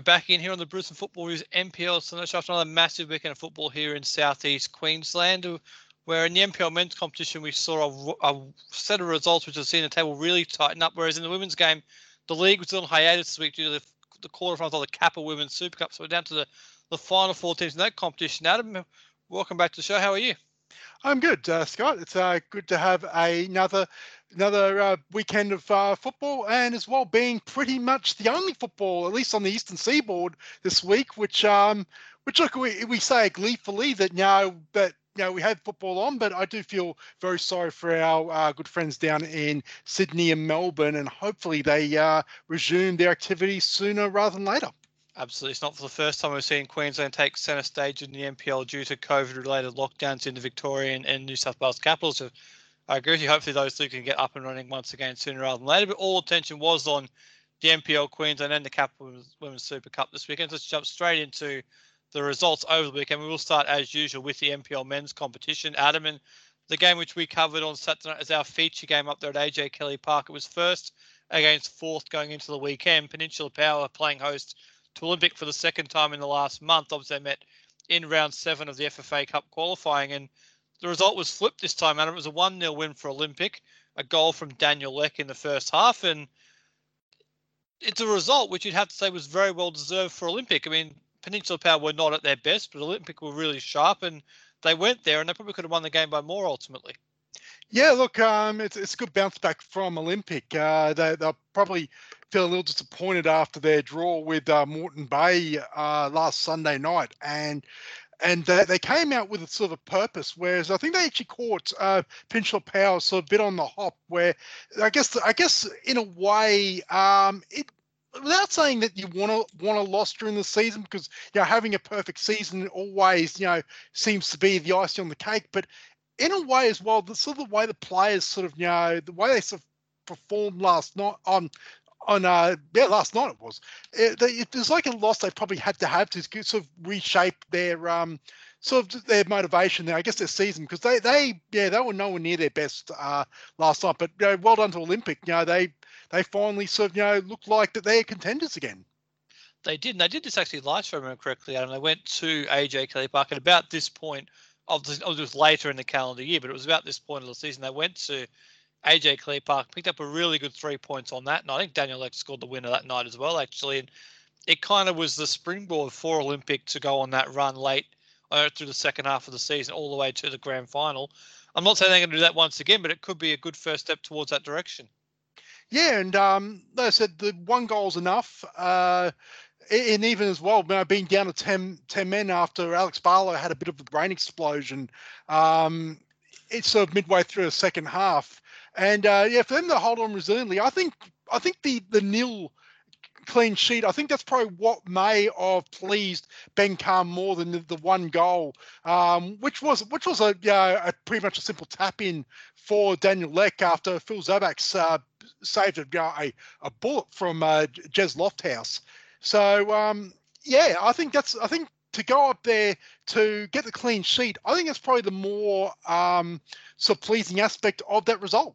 Right, back in here on the Brisbane Football News NPL so after another massive weekend of football here in southeast Queensland, where in the NPL men's competition we saw a, a set of results which have seen the table really tighten up. Whereas in the women's game, the league was on hiatus this week due to the, the quarterfinals of the Kappa Women's Super Cup. So we're down to the, the final four teams in that competition. Adam, welcome back to the show. How are you? I'm good, uh, Scott. It's uh, good to have another another uh, weekend of uh, football, and as well being pretty much the only football, at least on the eastern seaboard this week. Which, um, which look, we, we say gleefully that now that you know we have football on, but I do feel very sorry for our uh, good friends down in Sydney and Melbourne, and hopefully they uh, resume their activities sooner rather than later. Absolutely. It's not for the first time we've seen Queensland take centre stage in the NPL due to COVID related lockdowns in the Victorian and New South Wales capitals. So I agree with you. Hopefully, those two can get up and running once again sooner rather than later. But all attention was on the NPL Queensland and the Kappa Women's Super Cup this weekend. Let's jump straight into the results over the weekend. We will start as usual with the NPL men's competition. Adam and the game which we covered on Saturday night as our feature game up there at AJ Kelly Park. It was first against fourth going into the weekend. Peninsula Power playing host to Olympic for the second time in the last month. Obviously, they met in round seven of the FFA Cup qualifying, and the result was flipped this time, and it was a 1 0 win for Olympic, a goal from Daniel Leck in the first half, and it's a result which you'd have to say was very well deserved for Olympic. I mean, Peninsula Power were not at their best, but Olympic were really sharp, and they went there, and they probably could have won the game by more ultimately. Yeah, look, um, it's it's a good bounce back from Olympic. Uh, they they'll probably feel a little disappointed after their draw with uh, Moreton Bay uh, last Sunday night, and and they, they came out with a sort of a purpose. Whereas I think they actually caught uh, Peninsula Power sort of bit on the hop, where I guess I guess in a way um, it without saying that you want to want a loss during the season because you know having a perfect season always you know seems to be the icing on the cake but in a way as well, the sort of the way the players sort of you know the way they sort of performed last night on on uh yeah last night it was it, it, like a loss they probably had to have to sort of reshape their um sort of their motivation there I guess their season because they they yeah they were nowhere near their best uh last night but you know, well done to Olympic you know they they finally sort of you know look like that they're contenders again they did and they did this actually last if correctly and they went to AJ Kelly Park at about this point obviously it was later in the calendar year, but it was about this point of the season. They went to AJ Kelly Park, picked up a really good three points on that, and I think Daniel Leck scored the winner that night as well, actually. And it kind of was the springboard for Olympic to go on that run late uh, through the second half of the season, all the way to the grand final. I'm not saying they're going to do that once again, but it could be a good first step towards that direction. Yeah, and um, like I said, the one goal's enough. Uh, and even as well, being down to 10, 10 men after Alex Barlow had a bit of a brain explosion, um, it's sort of midway through the second half. And uh, yeah, for them to hold on resiliently, I think I think the the nil clean sheet, I think that's probably what may have pleased Ben Kahn more than the, the one goal, um, which was which was a, yeah, a pretty much a simple tap in for Daniel Leck after Phil Zabaks uh, saved a, a, a bullet from uh, Jez Lofthouse. So um, yeah, I think that's I think to go up there to get the clean sheet, I think that's probably the more um, of pleasing aspect of that result.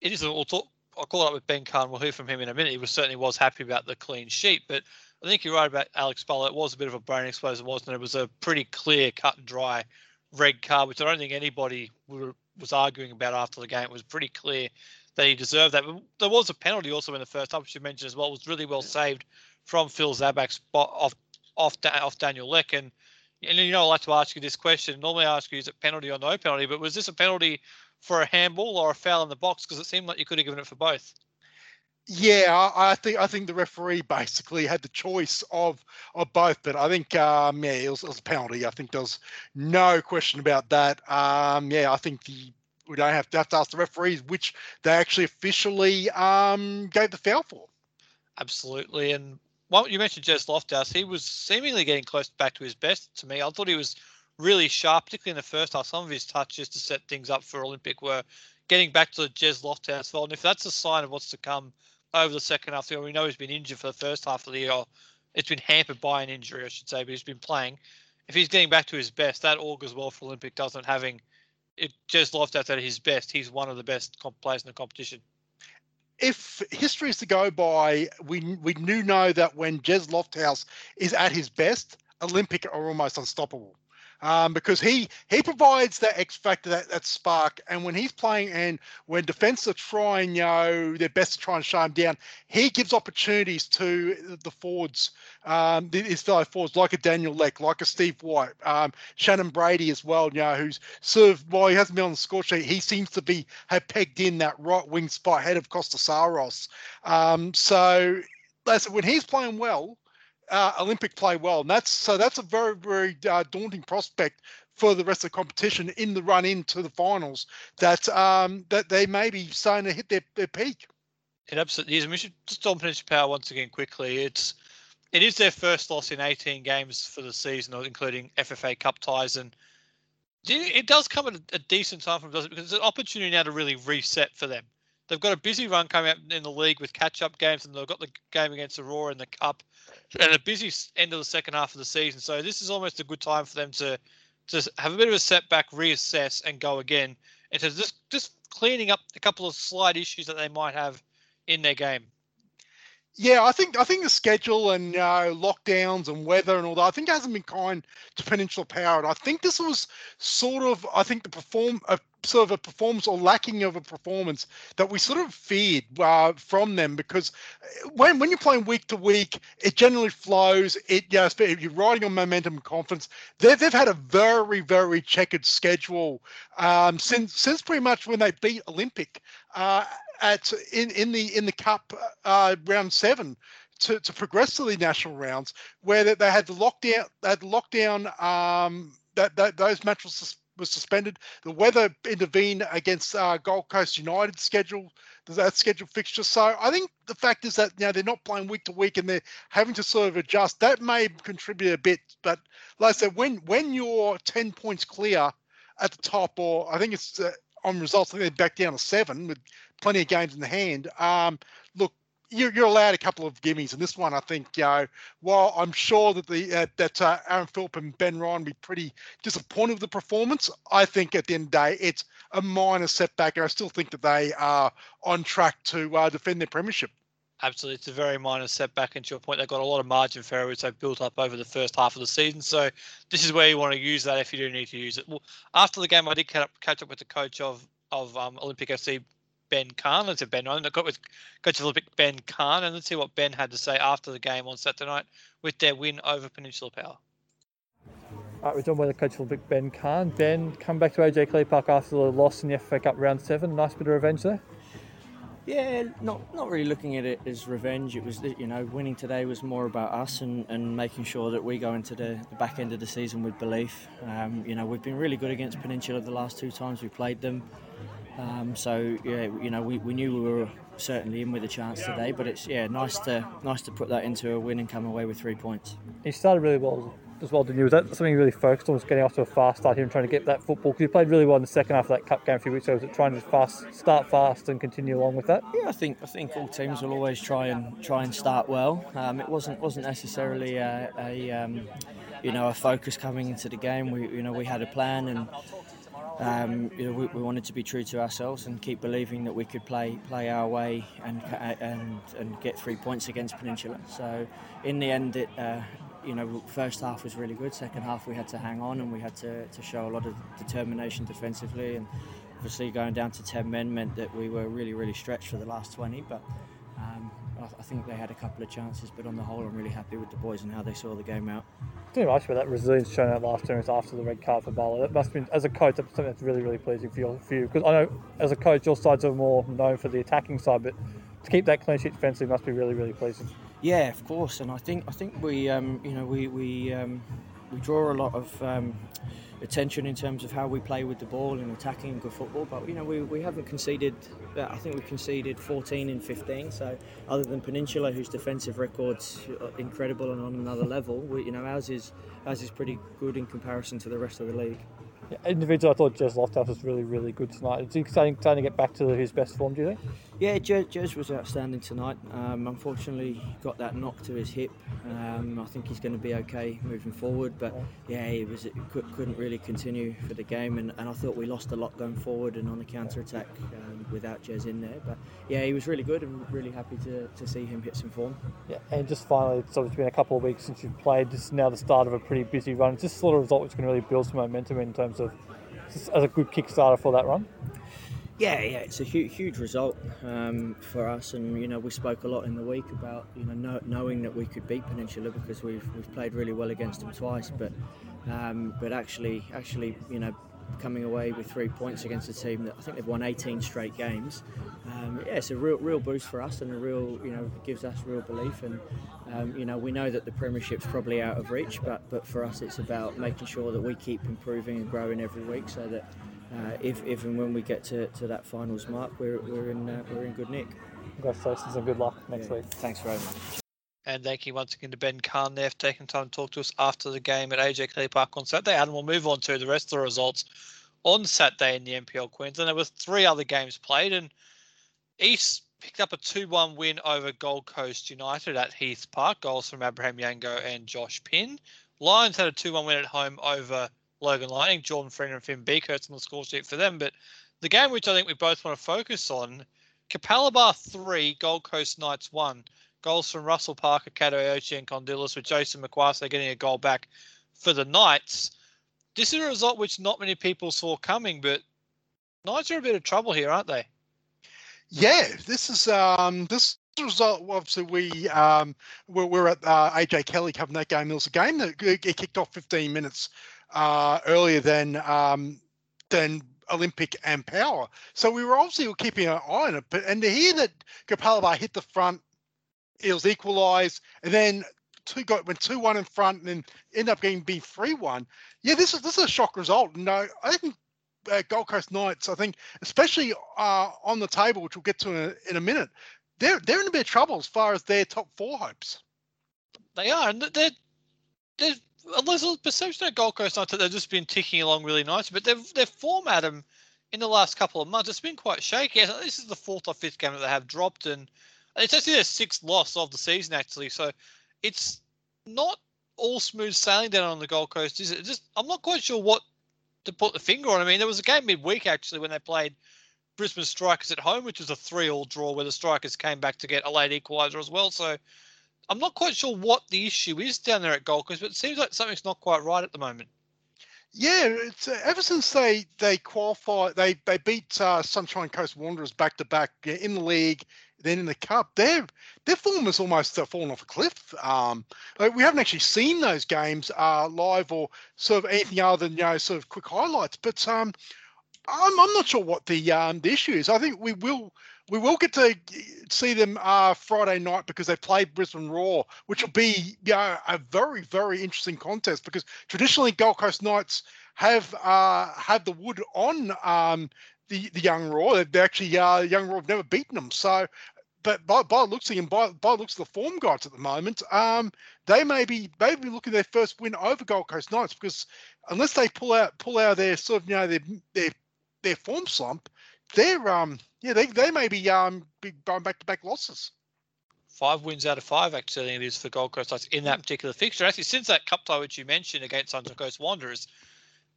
It is. We'll talk. I'll call it up with Ben Kahn. We'll hear from him in a minute. He was certainly was happy about the clean sheet, but I think you're right about Alex Barlow. It was a bit of a brain explosion, wasn't it? It was a pretty clear, cut and dry red card, which I don't think anybody was arguing about after the game. It was pretty clear that he deserved that. But there was a penalty also in the first half, which you mentioned as well. It was really well saved from Phil Zabak's off off off Daniel Leck. And and you know, I like to ask you this question. Normally, I ask you is it penalty or no penalty, but was this a penalty for a handball or a foul in the box? Because it seemed like you could have given it for both. Yeah, I think I think the referee basically had the choice of of both, but I think um, yeah, it was, it was a penalty. I think there's no question about that. Um, yeah, I think the we don't have to have to ask the referees which they actually officially um, gave the foul for. Absolutely, and well, you mentioned Jez Lofthouse. He was seemingly getting close back to his best to me. I thought he was really sharp, particularly in the first half. Some of his touches to set things up for Olympic were getting back to the Jez Lofthouse well. And if that's a sign of what's to come over the second half, we know he's been injured for the first half of the year. It's been hampered by an injury, I should say, but he's been playing. If he's getting back to his best, that augurs well for Olympic, doesn't having it Jez Lofthouse at his best. He's one of the best players in the competition if history is to go by, we we do know that when Jez Lofthouse is at his best, Olympic are almost unstoppable um, because he he provides that X factor, that, that spark. And when he's playing and when defense are trying, you know, their best to try and shut him down, he gives opportunities to the forwards, um, his fellow forwards, like a Daniel Leck, like a Steve White, um, Shannon Brady as well, you know, who's sort of, while he hasn't been on the score sheet, he seems to be have pegged in that right wing spot ahead of Costa Saros. Um, so, listen, when he's playing well, uh, Olympic play well, and that's so that's a very very uh, daunting prospect for the rest of the competition in the run into the finals. That um, that they may be starting to hit their, their peak. It absolutely is, and we should just on Peninsula Power once again quickly. It's it is their first loss in 18 games for the season, including FFA Cup ties, and it does come at a, decent time them, does it? Because it's an opportunity now to really reset for them. They've got a busy run coming up in the league with catch-up games, and they've got the game against Aurora in the Cup, and a busy end of the second half of the season. So this is almost a good time for them to to have a bit of a setback, reassess, and go again. And so just just cleaning up a couple of slight issues that they might have in their game. Yeah, I think I think the schedule and uh, lockdowns and weather and all that. I think hasn't been kind to Peninsula Power. And I think this was sort of I think the perform a sort of a performance or lacking of a performance that we sort of feared uh, from them because uh, when when you're playing week to week, it generally flows. It you if you're riding on momentum and confidence, they've they've had a very very checkered schedule um, since since pretty much when they beat Olympic. Uh, at in in the in the cup uh, round seven to, to progress to the national rounds where they, they had the lockdown they had the lockdown um, that, that those matches was suspended. The weather intervened against uh, Gold Coast United schedule that scheduled fixture. So I think the fact is that you know they're not playing week to week and they're having to sort of adjust. That may contribute a bit, but like I said, when when you're ten points clear at the top, or I think it's uh, on results, I think they're back down to seven with plenty of games in the hand. Um, look, you're, you're, allowed a couple of gimmies, and this one I think, you know, while I'm sure that the uh, that uh, Aaron Philp and Ben Ryan be pretty disappointed with the performance, I think at the end of the day it's a minor setback, and I still think that they are on track to uh, defend their premiership. Absolutely, it's a very minor setback. And to your point, they've got a lot of margin for error which they've built up over the first half of the season. So this is where you want to use that if you do need to use it. Well, after the game, I did catch up, catch up with the coach of of um, Olympic FC, Ben Kahn. Let's say Ben. I got with Coach Olympic Ben Kahn, and let's see what Ben had to say after the game on Saturday night with their win over Peninsula Power. All right, we're joined by the coach Olympic Ben Kahn. Ben, come back to AJ Kelly Park after the loss in the FA Cup round seven. Nice bit of revenge there. Yeah, not not really looking at it as revenge. It was you know winning today was more about us and, and making sure that we go into the, the back end of the season with belief. Um, you know we've been really good against Peninsula the last two times we played them. Um, so yeah, you know, we, we knew we were certainly in with a chance today, but it's yeah, nice to nice to put that into a win and come away with three points. He started really well as well, didn't you? Was that something you really focused on? Was getting off to a fast start here and trying to get that football? Because you played really well in the second half of that cup game a few weeks ago. Was it trying to fast start fast and continue along with that? Yeah, I think I think all teams will always try and try and start well. Um, it wasn't wasn't necessarily a, a um, you know a focus coming into the game. We you know we had a plan and um, you know, we, we, wanted to be true to ourselves and keep believing that we could play play our way and and and get three points against Peninsula. So in the end, it. Uh, you know, first half was really good. Second half, we had to hang on and we had to, to show a lot of determination defensively. And obviously, going down to 10 men meant that we were really, really stretched for the last 20. But um, I think they had a couple of chances, but on the whole, I'm really happy with the boys and how they saw the game out. Didn't much about that resilience shown out last term after the red card for Barlow. That must have been, as a coach, that's something that's really, really pleasing for you. Because I know, as a coach, your sides are more known for the attacking side, but to keep that clean sheet defensively must be really, really pleasing. Yeah, of course, and I think I think we, um, you know, we we um, we draw a lot of. Um, attention in terms of how we play with the ball and attacking good football. But you know, we, we haven't conceded. Uh, I think we conceded 14 in 15. So other than Peninsula, whose defensive records incredible and on another level, we, you know, ours is ours is pretty good in comparison to the rest of the league. Yeah, individual, I thought Jez Lofthouse was really, really good tonight. Is he starting, starting to get back to his best form, do you think? Yeah, Jez, was outstanding tonight. Um, unfortunately, got that knock to his hip. Um, I think he's going to be okay moving forward, but yeah, he was couldn't really continue for the game, and, and I thought we lost a lot going forward and on the counter attack. Um, without Jez in there. But yeah, he was really good and really happy to, to see him hit some form. Yeah, and just finally, it's been a couple of weeks since you've played. This is now the start of a pretty busy run. Is this sort of result which can really build some momentum in terms of as a good kickstarter for that run? Yeah, yeah, it's a huge, huge result um, for us, and you know we spoke a lot in the week about you know, know knowing that we could beat Peninsula because we've we've played really well against them twice, but um, but actually actually you know coming away with three points against a team that I think they've won 18 straight games. Um, yeah, it's a real, real boost for us, and a real, you know, gives us real belief. And um, you know, we know that the Premiership's probably out of reach, but but for us, it's about making sure that we keep improving and growing every week, so that uh, if, if and when we get to, to that finals mark, we're, we're in uh, we're in good nick. Congratulations and good luck next yeah. week. Thanks very much. And thank you once again to Ben Kahn there for taking time to talk to us after the game at AJ Kelly Park on Saturday. And we'll move on to the rest of the results on Saturday in the NPL Queensland. There were three other games played, and East picked up a 2 1 win over Gold Coast United at Heath Park. Goals from Abraham Yango and Josh Pinn. Lions had a 2 1 win at home over Logan Lightning. Jordan Freeman and Finn Beakhurst on the score sheet for them. But the game which I think we both want to focus on Capalaba 3, Gold Coast Knights 1. Goals from Russell Parker, Kato Ochi, and Condilis, with Jason McQuarrie getting a goal back for the Knights. This is a result which not many people saw coming, but Knights are a bit of trouble here, aren't they? Yeah, this is um, this result. Obviously, we um, we're, we're at uh, AJ Kelly covering that game. It was a game that it kicked off 15 minutes uh, earlier than um, than Olympic and Power. So we were obviously keeping an eye on it. But and to hear that Capalaba hit the front it was equalised, and then two got went two one in front, and then end up getting beat three one. Yeah, this is this is a shock result. And uh, I think uh, Gold Coast Knights, I think, especially uh, on the table, which we'll get to in a, in a minute, they're they're in a bit of trouble as far as their top four hopes. They are, and they're they're a perception at Gold Coast they've just been ticking along really nice, but they've their form, Adam, in the last couple of months, it's been quite shaky. This is the fourth or fifth game that they have dropped, and it's actually their sixth loss of the season, actually. So it's not all smooth sailing down on the Gold Coast, is it? Just I'm not quite sure what to put the finger on. I mean, there was a game midweek actually when they played Brisbane Strikers at home, which was a three-all draw where the Strikers came back to get a late equaliser as well. So I'm not quite sure what the issue is down there at Gold Coast, but it seems like something's not quite right at the moment. Yeah, it's uh, ever since they they qualify, they they beat uh, Sunshine Coast Wanderers back to back in the league, then in the cup. Their their form has almost uh, fallen off a cliff. Um, we haven't actually seen those games uh, live or sort of anything other than you know sort of quick highlights. But um, I'm I'm not sure what the um, the issue is. I think we will we will get to see them uh, Friday night because they played Brisbane Roar, which will be you know, a very very interesting contest because traditionally Gold Coast Knights have uh, have the wood on um, the the Young Roar. They actually uh, Young Roar have never beaten them. So, but by, by looks of by by looks of the form guides at the moment, um, they may be maybe looking at their first win over Gold Coast Knights because unless they pull out pull out their sort of you know their their their form slump, they're um yeah, they, they may be um going back to back losses. Five wins out of five, actually, it is for Gold Coast Knights in that particular fixture. Actually, since that cup tie which you mentioned against Sunshine Coast Wanderers,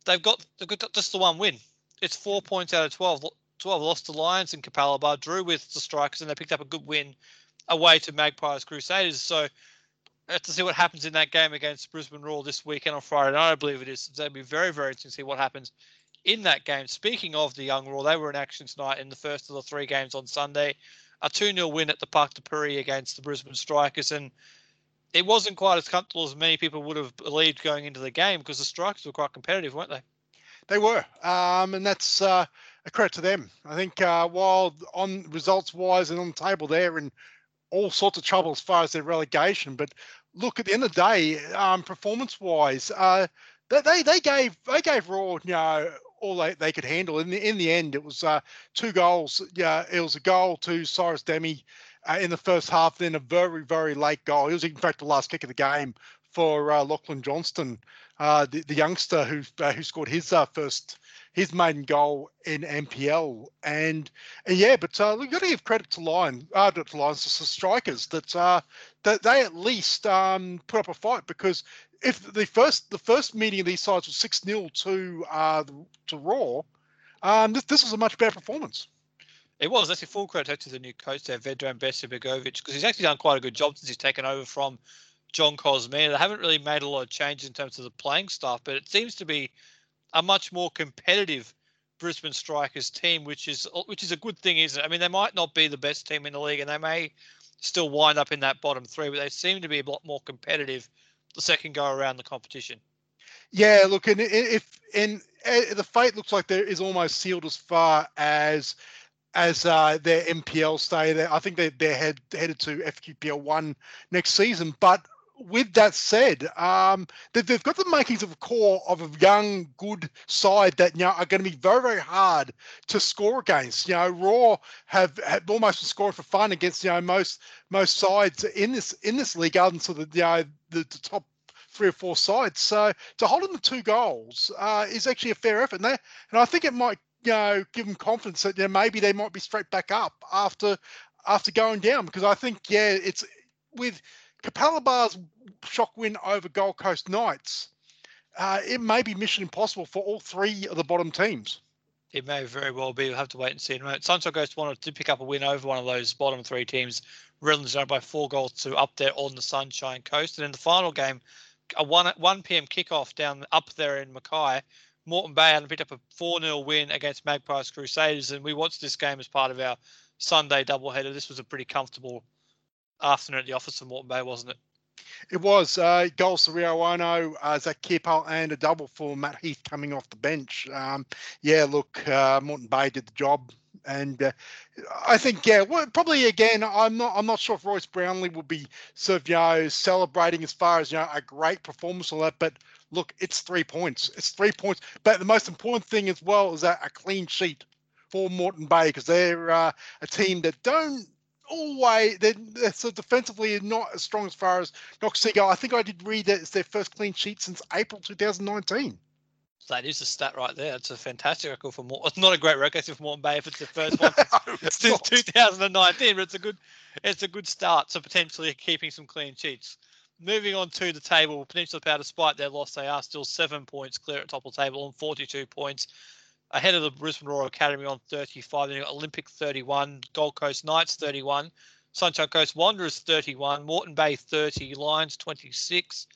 they've got they've got just the one win. It's four points out of 12. 12 lost to Lions and Capalaba, drew with the Strikers, and they picked up a good win away to Magpies Crusaders. So have to see what happens in that game against Brisbane Roar this weekend on Friday night, I believe it is. So it'll be very, very interesting to see what happens in that game. Speaking of the Young Roar, they were in action tonight in the first of the three games on Sunday. A 2 0 win at the Parc de Paris against the Brisbane Strikers. And it wasn't quite as comfortable as many people would have believed going into the game because the Strikers were quite competitive, weren't they? They were. Um, and that's uh, a credit to them. I think uh, while on results wise and on the table, they're in all sorts of trouble as far as their relegation. But look, at the end of the day, um, performance wise, uh, they, they gave they gave Roar you know all they, they could handle. In the in the end, it was uh, two goals. Yeah, it was a goal to Cyrus Dehmie uh, in the first half, then a very very late goal. It was in fact the last kick of the game for uh, Lachlan Johnston, uh, the, the youngster who uh, who scored his uh, first his maiden goal in NPL. And, and yeah, but uh, we've got to give credit to Lion, uh, to Lions, the strikers that uh, that they at least um, put up a fight because if the first the first meeting of these sides was six 0 to uh, to Roar, um, this this was a much better performance. It was actually full credit to the new coach there, Vedran Begovic, because he's actually done quite a good job since he's taken over from John Kosmina. They haven't really made a lot of changes in terms of the playing staff, but it seems to be a much more competitive Brisbane Strikers team, which is which is a good thing, isn't it? I mean, they might not be the best team in the league, and they may still wind up in that bottom three, but they seem to be a lot more competitive the second go around the competition. Yeah, look, and if and eh, the fate looks like there is almost sealed as far as as uh, their NPL stay. I think they they're head, headed to FQPL one next season. But with that said, um, they, have got the makings of a core of a young, good side that you know are going to be very, very hard to score against. You know, Roar have, have almost scoring for fun against you know most most sides in this in this league, other than sort of you know the, the top three or four sides. So to hold them to two goals uh, is actually a fair effort, and, they, and I think it might you know give them confidence that you know, maybe they might be straight back up after after going down because I think yeah it's with Capalaba's shock win over Gold Coast Knights. Uh, it may be mission impossible for all three of the bottom teams. It may very well be. We'll have to wait and see. in Sunshine Coast wanted to pick up a win over one of those bottom three teams. Redlands are by four goals to up there on the Sunshine Coast. And in the final game, a 1 1 p.m. kickoff down up there in Mackay, Moreton Bay had picked up a 4 0 win against Magpies Crusaders. And we watched this game as part of our Sunday doubleheader. This was a pretty comfortable afternoon at the office for Moreton Bay, wasn't it? It was uh, goals to Rio Ono, uh, Zach Kipal, and a double for Matt Heath coming off the bench. Um, yeah, look, uh, Moreton Bay did the job, and uh, I think yeah, well, probably again, I'm not I'm not sure if Royce Brownlee will be sort of you know celebrating as far as you know a great performance or that, but look, it's three points. It's three points. But the most important thing as well is that a clean sheet for Moreton Bay because they're uh, a team that don't always they're, they're so defensively not as strong as far as Knox I think I did read that it's their first clean sheet since April 2019. That is a stat right there. It's a fantastic record for Moreton. It's not a great record for Moreton Bay if it's the first one no, since 2019, but it's a good it's a good start to potentially keeping some clean sheets. Moving on to the table, Peninsula Power, despite their loss, they are still seven points clear at top of the table on 42 points ahead of the Brisbane Roar Academy on 35. Then you've got Olympic 31, Gold Coast Knights 31, Sunshine Coast Wanderers 31, Moreton Bay 30, Lions 26,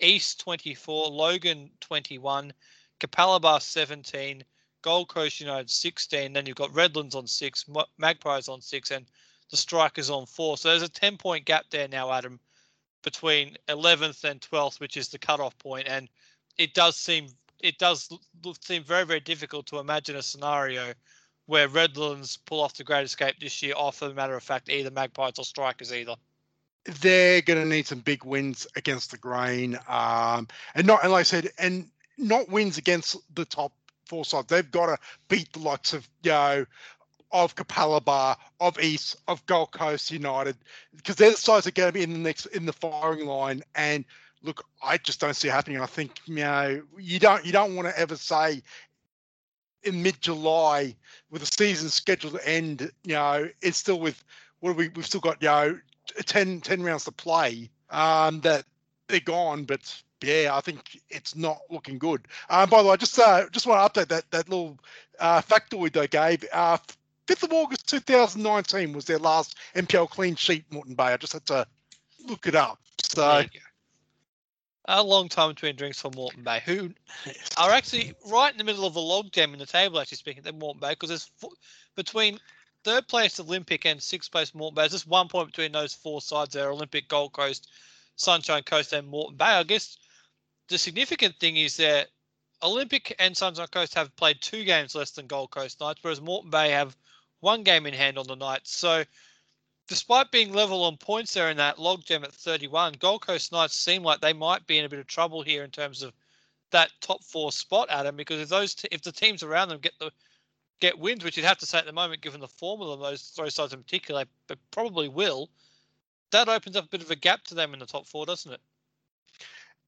East 24, Logan 21, Capalaba 17, Gold Coast United 16. Then you've got Redlands on six, Magpies on six, and the Strikers on four. So there's a 10 point gap there now, Adam, between 11th and 12th, which is the cutoff point, and it does seem it does seem very, very difficult to imagine a scenario where Redlands pull off the Great Escape this year off, as a matter of fact, either Magpies or Strikers either. They're going to need some big wins against the grain, um, and not, and like I said, and not wins against the top four sides. They've got to beat the likes of you know of Capalaba, of East, of Gold Coast United, because they're the sides that are going to be in the next in the firing line, and look, I just don't see it happening. I think you know you don't you don't want to ever say in mid July with the season scheduled to end. You know, it's still with what we we've still got you know 10, 10 rounds to play. Um, that they're gone, but yeah, I think it's not looking good. Um, by the way, just uh, just want to update that that little uh, factoid I gave. Uh, 5th of August 2019 was their last NPL clean sheet, Moreton Bay. I just had to look it up. So a long time between drinks for Moreton Bay, who are actually right in the middle of a log jam in the table, actually speaking, at Moreton Bay, because there's between third place Olympic and sixth place Moreton Bay. There's just one point between those four sides there Olympic, Gold Coast, Sunshine Coast, and Moreton Bay. I guess the significant thing is that Olympic and Sunshine Coast have played two games less than Gold Coast Knights, whereas Moreton Bay have one game in hand on the Knights. So despite being level on points there in that logjam at 31, Gold Coast Knights seem like they might be in a bit of trouble here in terms of that top four spot, Adam. Because if those t- if the teams around them get the get wins, which you'd have to say at the moment, given the form of those three sides in particular, but probably will, that opens up a bit of a gap to them in the top four, doesn't it?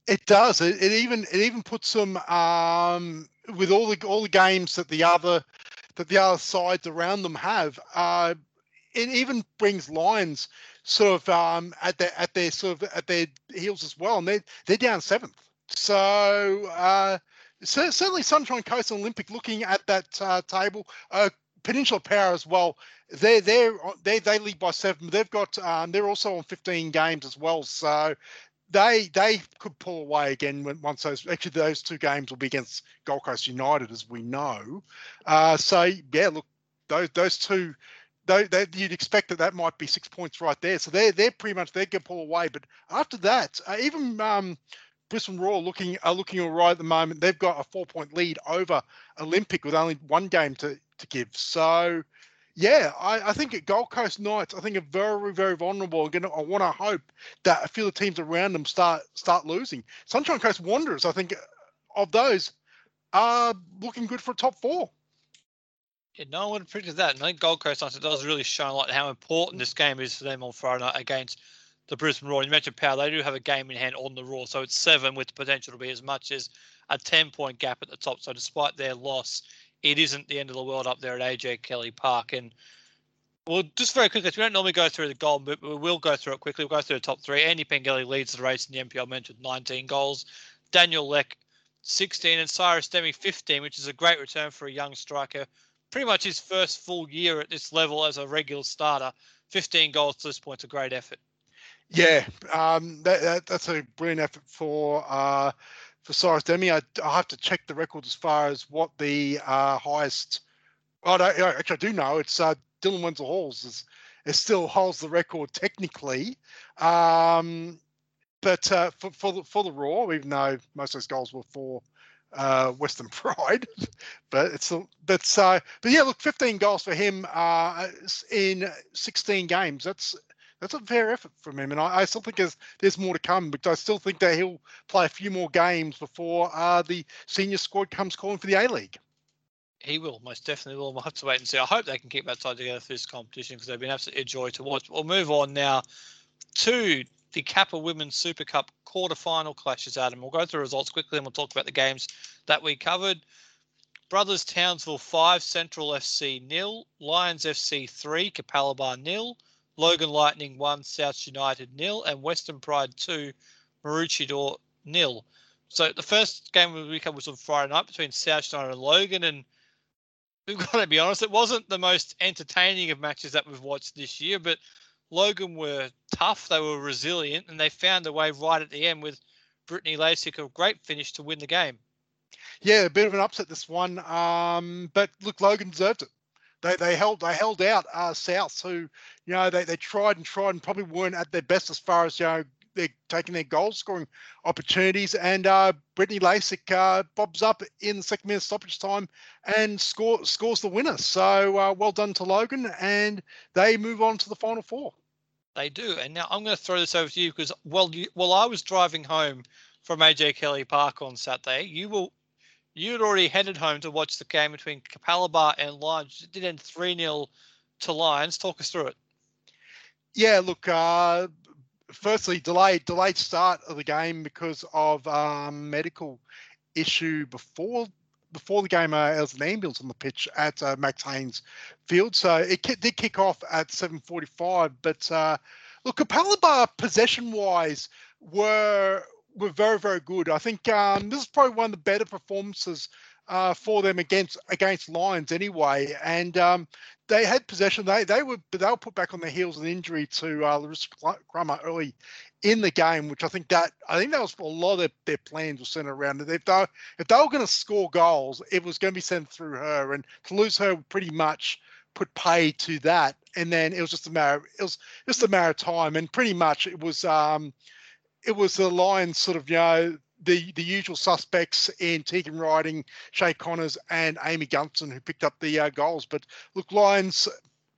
It does. It, it even it even puts them um, with all the all the games that the other that the other sides around them have. Uh, it even brings Lions sort of um, at their at their sort of at their heels as well, and they they're down seventh. So, uh, so certainly Sunshine Coast and Olympic looking at that uh, table. Uh, Peninsula Power as well they're they're they they lead by seven. They've got um, they're also on 15 games as well. So they they could pull away again when once those actually those two games will be against Gold Coast United as we know. Uh, so yeah, look those those two. They, they, you'd expect that that might be six points right there. So they're they're pretty much going to pull away. But after that, uh, even um, Brisbane Roar looking are looking all right at the moment. They've got a four point lead over Olympic with only one game to to give. So yeah, I, I think at Gold Coast Knights, I think are very, very vulnerable. Again, I want to hope that a few of the teams around them start start losing. Sunshine Coast Wanderers, I think, of those, are looking good for a top four. Yeah, no one would have predicted that. And I think Gold Coast Knights does really shine like how important this game is for them on Friday night against the Brisbane Roar. You mentioned Power; they do have a game in hand on the Roar, so it's seven with the potential to be as much as a ten point gap at the top. So despite their loss, it isn't the end of the world up there at AJ Kelly Park. And well, just very quickly, we don't normally go through the goal, but we will go through it quickly. We'll go through the top three. Andy Pengelly leads the race in the NPL mentioned 19 goals. Daniel Leck, 16, and Cyrus Dehmie, 15, which is a great return for a young striker. Pretty much his first full year at this level as a regular starter. 15 goals to this point, a great effort. Yeah, um, that, that, that's a brilliant effort for uh, for Cyrus Dehmie. I, I have to check the record as far as what the uh, highest. Oh, no, actually, I do know it's uh, Dylan Wenzel Halls is, is still holds the record technically. Um, but uh, for for the, for the Roar, even though most of those goals were for uh, Western Pride, but it's but uh, but yeah, look, 15 goals for him uh, in 16 games. That's that's a fair effort from him, and I, I still think there's there's more to come. Because I still think that he'll play a few more games before uh, the senior squad comes calling for the A League. He will most definitely will. We'll have to wait and see. I hope they can keep that side together for this competition because they've been absolutely a joy to watch. We'll move on now to the Kappa Women's Super Cup quarter-final clashes, Adam. We'll go through the results quickly and we'll talk about the games that we covered. Brothers Townsville 5, Central FC nil, Lions FC 3, Capalaba nil, Logan Lightning 1, South United nil, and Western Pride 2, Maroochydore nil. So the first game we covered was on Friday night between South United and Logan, and we've got to be honest, it wasn't the most entertaining of matches that we've watched this year, but Logan were tough, they were resilient, and they found a way right at the end with Brittany Lasik, a great finish to win the game. Yeah, a bit of an upset this one, um, but look, Logan deserved it they they held they held out uh, South, who you know they, they tried and tried and probably weren't at their best as far as you know they're taking their goal scoring opportunities. And uh, Brittany Lasik uh, bobs up in the second minute stoppage time and score scores the winner. So uh, well done to Logan, and they move on to the final four. They do, and now I'm going to throw this over to you because well, you, while I was driving home from AJ Kelly Park on Saturday, you will—you had already headed home to watch the game between Capalaba and Lions. It did end 3 0 to Lions. Talk us through it. Yeah, look, uh, firstly, delayed delayed start of the game because of um, medical issue before before the game. Uh, there was an ambulance on the pitch at uh, Max Haynes Field, so it did kick off at 7:45. But uh, look, Capalaba possession wise were were very, very good. I think um, this is probably one of the better performances uh, for them against against Lions anyway. And um, they had possession. They they were they were put back on their heels an injury to uh, early in the game, which I think that I think that was a lot of their, their plans were centered around. If they if they were going to score goals, it was going to be sent through her, and to lose her pretty much put pay to that. And then it was just a matter it was just a matter of time, and pretty much it was. Um, it was the Lions sort of, you know, the the usual suspects in Tegan Riding, Shay Connors, and Amy Gunston who picked up the uh, goals. But look, Lions,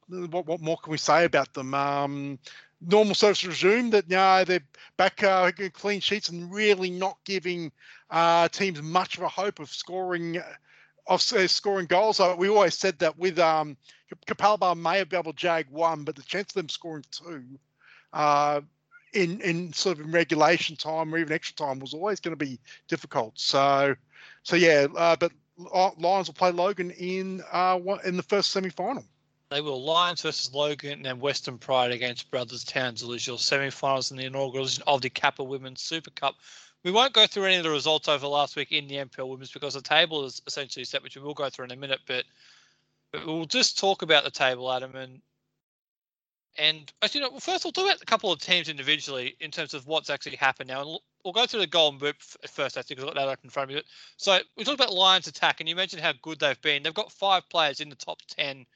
what, what more can we say about them? Um, normal service resumed that you know, they're back uh, clean sheets and really not giving uh, teams much of a hope of scoring of uh, scoring goals. Uh, we always said that with um, Capalaba may have been able to jag one, but the chance of them scoring two uh, in in sort of in regulation time or even extra time was always going to be difficult. So, so yeah, uh, but Lions will play Logan in uh, in the first semi final. They will Lions versus Logan and then Western Pride against Brothers Townsville as your semi-finals in the inaugural of the Kappa Women's Super Cup. We won't go through any of the results over last week in the NPL Women's because the table is essentially set, which we will go through in a minute. But We'll just talk about the table, Adam, and and uh, actually, you know, well, first we'll talk about a couple of teams individually in terms of what's actually happened now, and we'll go through the Golden Boot first, actually, because I've got that open in front of me. So we talked about Lions attack, and you mentioned how good they've been. They've got five players in the top ten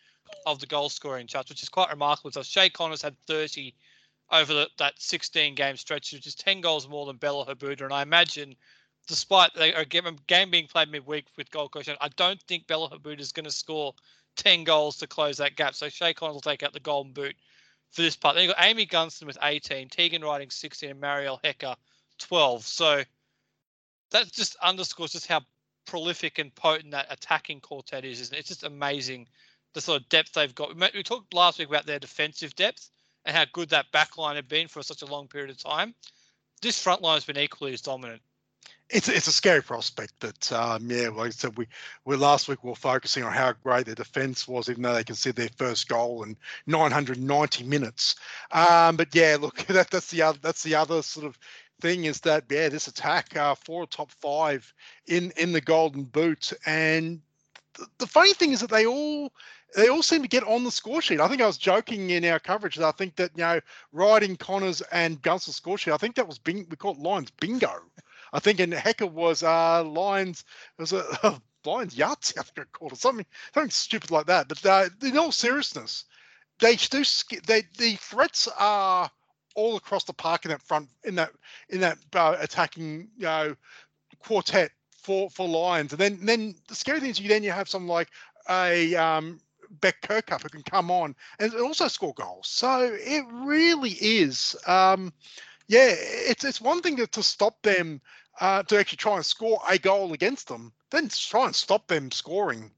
of the goal scoring charts, which is quite remarkable. So Shay Connors had 30 over the, that 16 game stretch, which is 10 goals more than Bella Habuda. And I imagine, despite a uh, game, game being played midweek with Gold Coast, I don't think Bella Habuda is going to score 10 goals to close that gap. So Shay Connors will take out the Golden Boot for this part. Then you've got Amy Gunston with 18, Tegan Riding 16, and Marielle Hecker 12. So that just underscores just how prolific and potent that attacking quartet is, isn't it? It's just amazing the sort of depth they've got. We talked last week about their defensive depth and how good that back line had been for such a long period of time. This front line has been equally as dominant. It's it's a scary prospect, that um, yeah, like I said, we we last week we were focusing on how great their defence was, even though they conceded their first goal in 990 minutes. Um, but yeah, look, that that's the other that's the other sort of thing is that yeah, this attack uh, for top five in in the Golden Boot, and the, the funny thing is that they all they all seem to get on the score sheet. I think I was joking in our coverage that I think that you know riding Connors and Guns's score sheet. I think that was bing, we call it Lions bingo. I think and Hecker was uh Lions It was a uh, Lions Yahtzee. I think I called it something something stupid like that. But uh, in all seriousness, they do they the threats are all across the park in that front in that in that uh, attacking you know quartet for for Lions. And then then the scary thing is you then you have something like a um, Beck Kirkup who can come on and also score goals. So it really is. Um, yeah, it's it's one thing to, to stop them uh, to actually try and score a goal against them, then try and stop them scoring.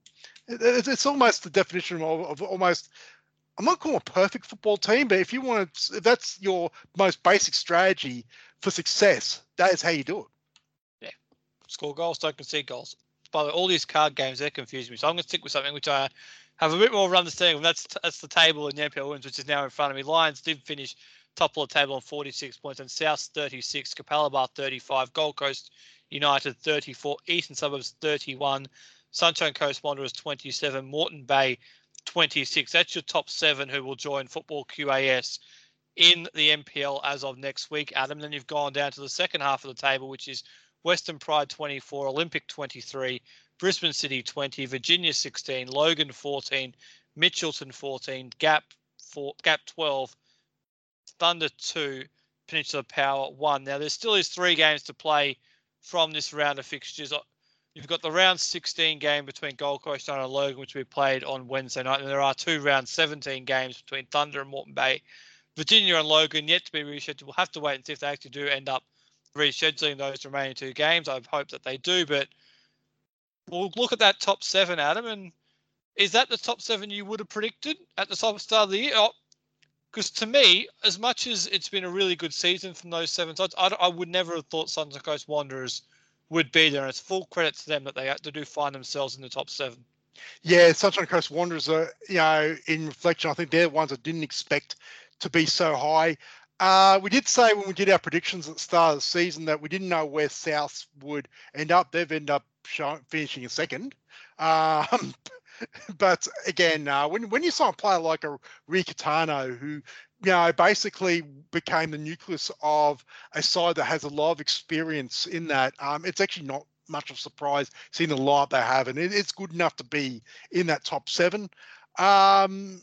It, it, it's almost the definition of, of almost I'm not calling a perfect football team, but if you want to, if that's your most basic strategy for success, that is how you do it. Yeah, score goals, don't concede goals. By the way, all these card games, they're confusing me. So I'm going to stick with something which I have a bit more of an understanding of. That's that's the table in the NPL Women's, which is now in front of me. Lions did finish top of the table on 46 points, and South 36, Capalaba 35, Gold Coast United 34, Eastern Suburbs 31, Sunshine Coast Wanderers 27, Moreton Bay 26. That's your top seven who will join Football QAS in the NPL as of next week, Adam. Then you've gone down to the second half of the table, which is Western Pride 24, Olympic 23, Brisbane City 20, Virginia 16, Logan 14, Mitchelton 14, Gap 4, Gap 12, Thunder 2, Peninsula Power 1. Now, there still is three games to play from this round of fixtures. Uh, you've got the round 16 game between Gold Coast and Logan, which we played on Wednesday night, and there are two round 17 games between Thunder and Moreton Bay. Virginia and Logan yet to be rescheduled. We'll have to wait and see if they actually do end up rescheduling those remaining two games. I hope that they do, but we'll look at that top seven, Adam, and is that the top seven you would have predicted at the start of the year? Oh, Because to me, as much as it's been a really good season from those seven sides, I, I would never have thought Sunshine Coast Wanderers would be there. And it's full credit to them that they, do find themselves in the top seven. Yeah, Sunshine Coast Wanderers are, you know, in reflection, I think they're the ones I didn't expect to be so high. Uh, we did say when we did our predictions at the start of the season that we didn't know where South would end up. They've ended up finishing a second. Um, but again, uh, when when you saw a player like a Ricatano, who you know, basically became the nucleus of a side that has a lot of experience in that. Um, it's actually not much of a surprise seeing the light they have, and it, it's good enough to be in that top seven. Um,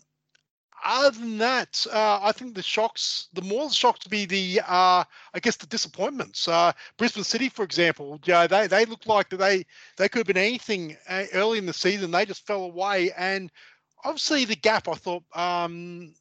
other than that, uh, I think the shocks, the more the shocks be the, uh, I guess the disappointments. Uh, Brisbane City, for example, know, they they looked like they they could have been anything uh, early in the season. They just fell away, and obviously the gap. I thought um,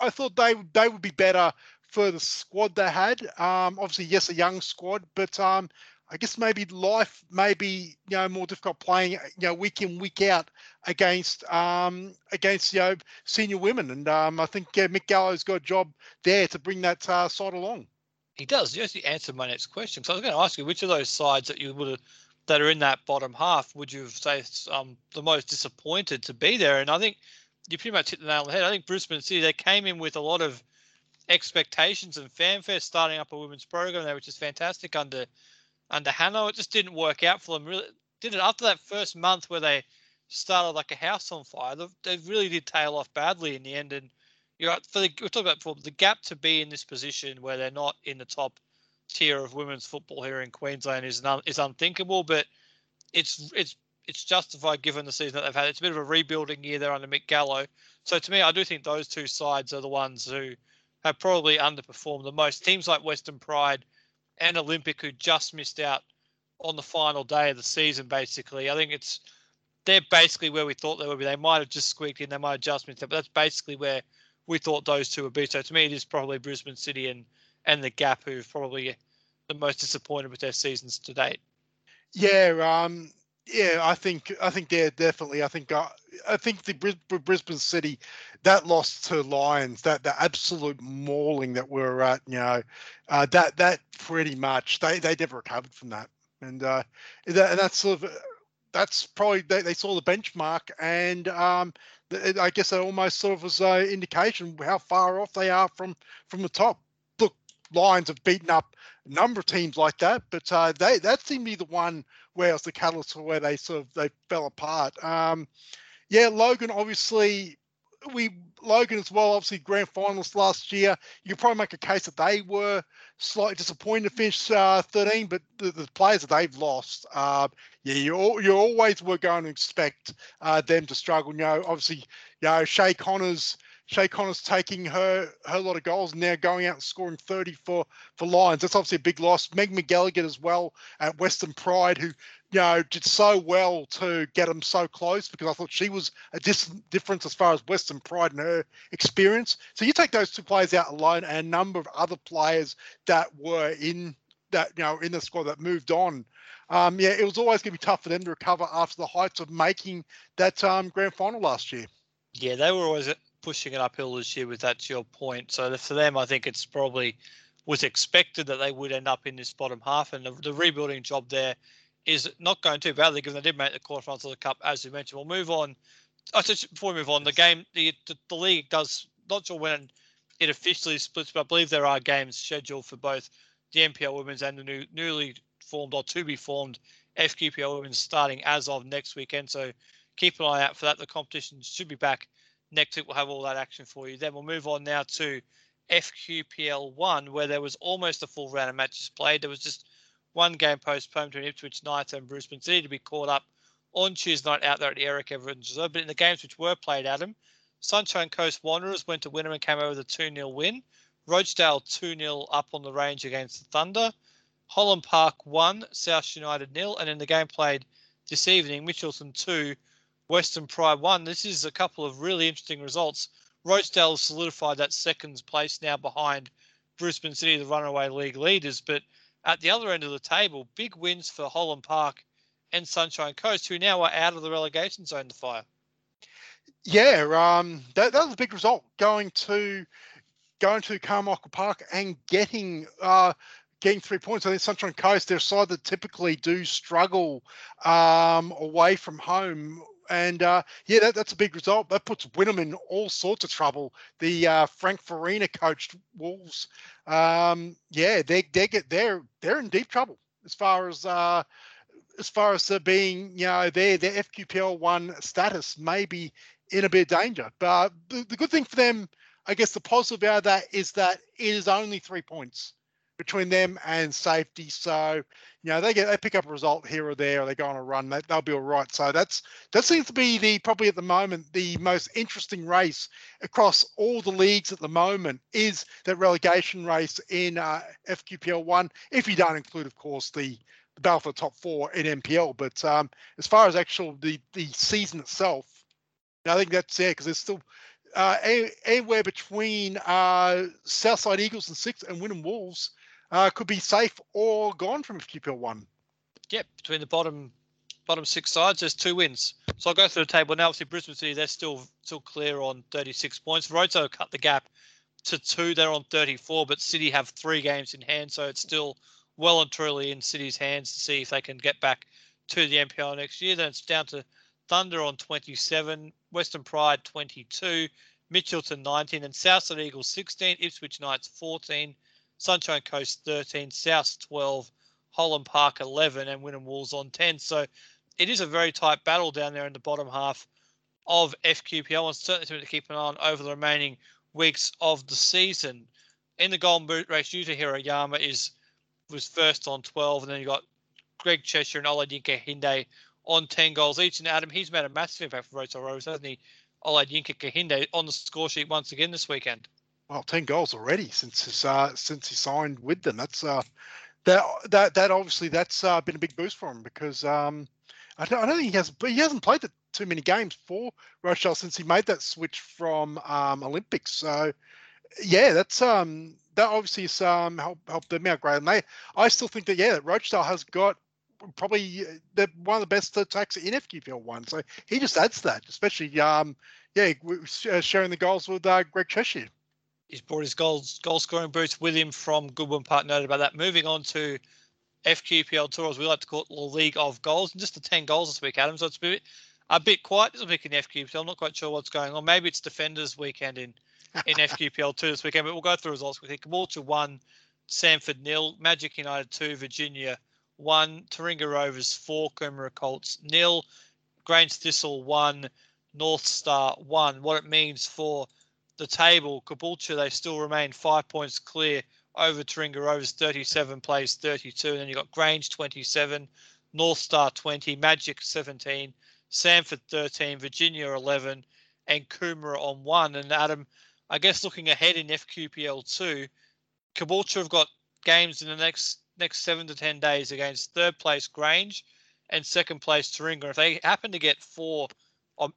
I thought they they would be better for the squad they had. Um, obviously, yes, a young squad, but um, I guess maybe life may be you know more difficult playing you know week in week out against um, against you know senior women, and um, I think yeah, Mick Gallo's got a job there to bring that uh, side along. He does. You actually answered my next question. So I was going to ask you which of those sides that you would that are in that bottom half would you say um, the most disappointed to be there? And I think you pretty much hit the nail on the head. I think Brisbane City they came in with a lot of expectations and fanfare starting up a women's program there, which is fantastic under under Hanno. It just didn't work out for them. Really did it after that first month where they started like a house on fire. They, really did tail off badly in the end. And you're right, for the we're talking about before, the gap to be in this position where they're not in the top tier of women's football here in Queensland is un, is unthinkable. But it's it's it's justified given the season that they've had. It's a bit of a rebuilding year there under Mick Gallo. So to me, I do think those two sides are the ones who have probably underperformed the most. Teams like Western Pride and Olympic who just missed out on the final day of the season. Basically, I think it's they're basically where we thought they would be. They might have just squeaked in, they might have just missed it, but that's basically where we thought those two would be. So to me, it is probably Brisbane City and and the Gap who've probably the most disappointed with their seasons to date. Yeah, um, yeah, I think I think they're definitely. I think uh, I think the Brisbane City that loss to Lions, that the absolute mauling that we're at, you know, uh, that that pretty much they they never recovered from that, and uh, that, and that's sort of that's probably they, they saw the benchmark, and um, I guess that almost sort of was an indication how far off they are from from the top. Look, Lions have beaten up a number of teams like that, but uh, they that seemed to be the one where it was the catalyst for where they sort of they fell apart. Um, yeah, Logan obviously we Logan as well, obviously grand finalists last year. You could probably make a case that they were slightly disappointed to finish uh, 13, but the, the, players that they've lost, uh, yeah, you you always were going to expect uh, them to struggle. You know, obviously, you know, Shay Connors Shay Connors taking her her lot of goals and now going out and scoring 30 for for Lions. That's obviously a big loss. Meg McGilligan as well at Western Pride, who you know did so well to get them so close because I thought she was a dis- difference as far as Western Pride and her experience. So you take those two players out alone and a number of other players that were in that you know in the squad that moved on. Um, yeah, it was always going to be tough for them to recover after the heights of making that um, grand final last year. Yeah, they were always pushing it uphill this year with that to your point. So for them, I think it's probably was expected that they would end up in this bottom half, and the, the rebuilding job there is not going too badly because they did make the quarterfinals of the cup, as you mentioned. We'll move on. Oh, before we move on, the game, the, the, the league does not sure when it officially splits, but I believe there are games scheduled for both the NPL women's and the new newly formed or to be formed FQPL women's starting as of next weekend. So keep an eye out for that. The competition should be back next week we'll have all that action for you. Then we'll move on now to FQPL one, where there was almost a full round of matches played. There was just one game postponed between Ipswich Knights and Brisbane City to be caught up on Tuesday night out there at the Eric Evans Reserve. But in the games which were played, Adam, Sunshine Coast Wanderers went to Wynnum and came over with a 2 0 win. Rochedale 2 0 up on the range against the Thunder. Holland Park 1, South United nil, And in the game played this evening, Mitchelton 2, Western Pride 1. This is a couple of really interesting results. Rochedale solidified that second place now behind Brisbane City, the runaway league leaders. But at the other end of the table, big wins for Holland Park and Sunshine Coast, who now are out of the relegation zone. to fire. Yeah, um, that, that was a big result. Going to going to Carmichael Park and getting uh, getting three points. I think Sunshine Coast, they're a side that typically do struggle um, away from home and uh, yeah, that, that's a big result. That puts Wynnum in all sorts of trouble. The uh, Frank Farina coached Wolves, um, yeah, they they get they're they're in deep trouble as far as uh, as far as being you know their their FQPL one status may be in a bit of danger. But the, the good thing for them, I guess, the positive out of that is that it is only three points between them and safety. So, you know, they get they pick up a result here or there, or they go on a run, they, will be all right. So that's that seems to be the probably at the moment the most interesting race across all the leagues at the moment is that relegation race in uh, FQPL one. If you don't include, of course, the the battle for the top four in NPL. But um, as far as actual the the season itself, I think that's it because there's still uh, anywhere between uh, Southside Eagles and six and Wynnum Wolves uh, could be safe or gone from FQPL one. Yep, between the bottom bottom six sides, there's two wins. So I'll go through the table now. Obviously, Brisbane City they're still still clear on 36 points. Roto cut the gap to two. They're on 34, but City have three games in hand, so it's still well and truly in City's hands to see if they can get back to the NPL next year. Then it's down to Thunder on 27, Western Pride 22, Mitchelton 19, and Southside Eagles 16, Ipswich Knights 14, Sunshine Coast 13, South 12, Holland Park 11, and Wynnum Wolves on 10. So it is a very tight battle down there in the bottom half of FQPL, and certainly something to keep an eye on over the remaining weeks of the season. In the Golden Boot race, Yuta Hirayama is was first on 12, and then you got Greg Cheshire and Oladinka Hinde on 10 goals each. And Adam, he's made a massive impact for Roto Rovers, hasn't he? Oladinka Kehinde on the score sheet once again this weekend. Well, 10 goals already since his, uh, since he signed with them. That's uh, that that that obviously that's uh, been a big boost for him because um, I don't, I don't think he has but he hasn't played too many games for Rochelle since he made that switch from um, Olympics. So yeah, that's um that obviously has um helped helped them out great. And they I still think that yeah, that Rochedale has got probably uh, the one of the best attacks in FQPL one. So he just adds that, especially um yeah uh, sharing the goals with uh, Greg Cheshire. He's brought his goals goal scoring boots with him from Goodwin Park. Noted about that. Moving on to FQPL 2, as we like to call it, the League of Goals, and just the 10 goals this week, Adam. So it's a bit, a bit quiet this week in FQPL. I'm not quite sure what's going on. Maybe it's Defenders weekend in, in FQPL 2 this weekend, but we'll go through results quickly. Caboolture 1, Samford nil, Magic United 2, Virginia 1, Taringa Rovers 4, Coomera Colts nil, Grange Thistle 1, North Star 1. What it means for the table, Caboolture, they still remain five points clear over Taringa Rovers 37 plays 32. And then you've got Grange 27, North Star 20, Magic 17, Samford 13, Virginia 11, and Coomera on one. And Adam, I guess looking ahead in FQPL 2, Caboolture have got games in the next next seven to ten days against third place Grange and second place Taringa. If they happen to get four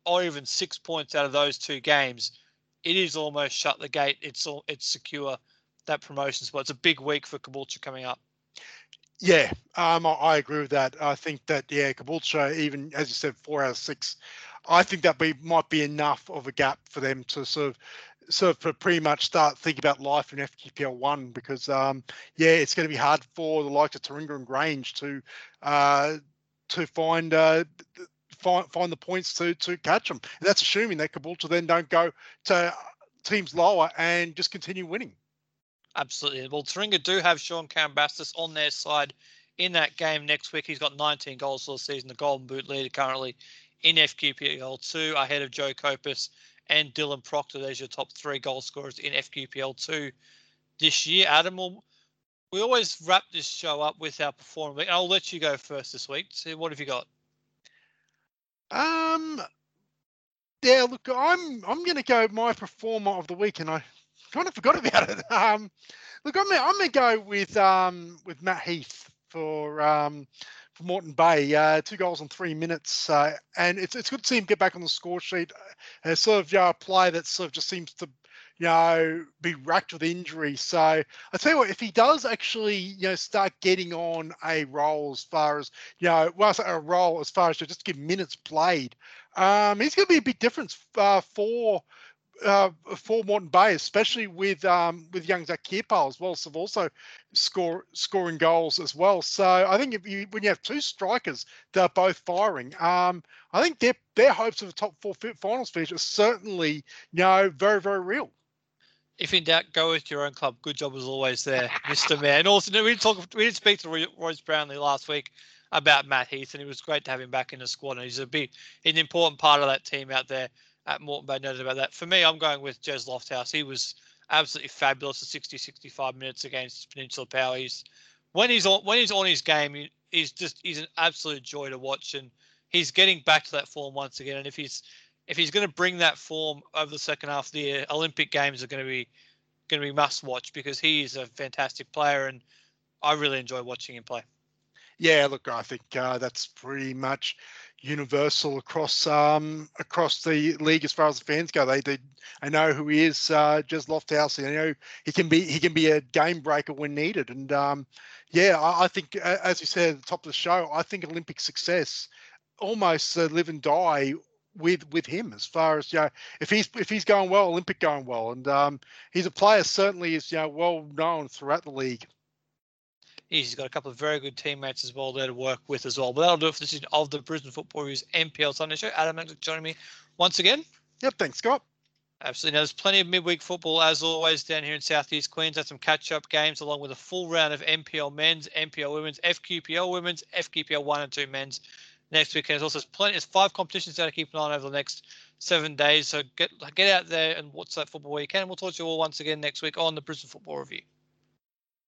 or even six points out of those two games, it is almost shut the gate. It's all it's secure that promotion spot. It's a big week for Caboolture coming up. Yeah, um, I, agree with that. I think that yeah, Caboolture, even as you said, four out of six, I think that be might be enough of a gap for them to sort of sort of pretty much start thinking about life in FQPL one because um, yeah, it's going to be hard for the likes of Taringa and Grange to uh, to find uh, find find the points to to catch them. And that's assuming that Caboolture then don't go to teams lower and just continue winning. Absolutely. Well, Taringa do have Sean Cambastis on their side in that game next week. He's got 19 goals for the season, the Golden Boot leader currently in FQPL 2, ahead of Joe Copus and Dylan Proctor. There's your top three goal scorers in FQPL 2 this year. Adam, will we always wrap this show up with our performance. I'll let you go first this week. So what have you got? Um, yeah, look, I'm I'm going to go my performer of the week, and I kind of forgot about it. Um, look, I'm I'm going to go with um, with Matt Heath for um, for Moreton Bay. Uh, two goals in three minutes, uh, and it's it's good to see him get back on the score sheet. Uh, sort of yeah, a player that sort of just seems to you know, be racked with injury. So I tell you what, if he does actually, you know, start getting on a role as far as, you know, well, a role as far as to just give minutes played, um, he's going to be a big difference uh, for uh, for Moreton Bay, especially with um, with young Zach Kierpal as well. So also score scoring goals as well. So I think if you when you have two strikers that are both firing, um, I think their their hopes of a top four finals finish are certainly you know very very real. If in doubt, go with your own club. Good job as always there, Mister Man. Also, we did talk. We did speak to Royce Brownlee last week about Matt Heath, and it was great to have him back in the squad. And he's a big, an important part of that team out there at Moreton Bay noted about that. For me, I'm going with Jez Lofthouse. He was absolutely fabulous for 60, 65 minutes against Peninsula Power. He's when he's on when he's on his game, he, he's just he's an absolute joy to watch, and he's getting back to that form once again. And if he's if he's going to bring that form over the second half of the year, Olympic games are going to be going to be must watch because he is a fantastic player, and I really enjoy watching him play. Yeah, look, I think uh, that's pretty much universal across um, across the league as far as the fans go. They, they I know who he is, uh, Jez Lofthouse. I know he can be he can be a game breaker when needed. And um, yeah, I, I, think as you said at the top of the show, I think Olympic success almost uh, live and die with with him as far as you know if he's if he's going well, Olympic going well, and um, he's a player certainly is you know well known throughout the league. He's got a couple of very good teammates as well there to work with as well. But that'll do it for this edition of the Brisbane Football Reviews NPL Sunday Show. Adam thanks for joining me once again. Yep, thanks, Scott. Absolutely. Now, there's plenty of midweek football as always down here in Southeast Queensland. Some catch-up games along with a full round of NPL men's, NPL women's, FQPL women's, FQPL one and two men's, next weekend. There's also plenty. There's five competitions to keep an eye on over the next seven days. So get get out there and watch that football weekend. We'll talk to you all once again next week on the Brisbane Football Review.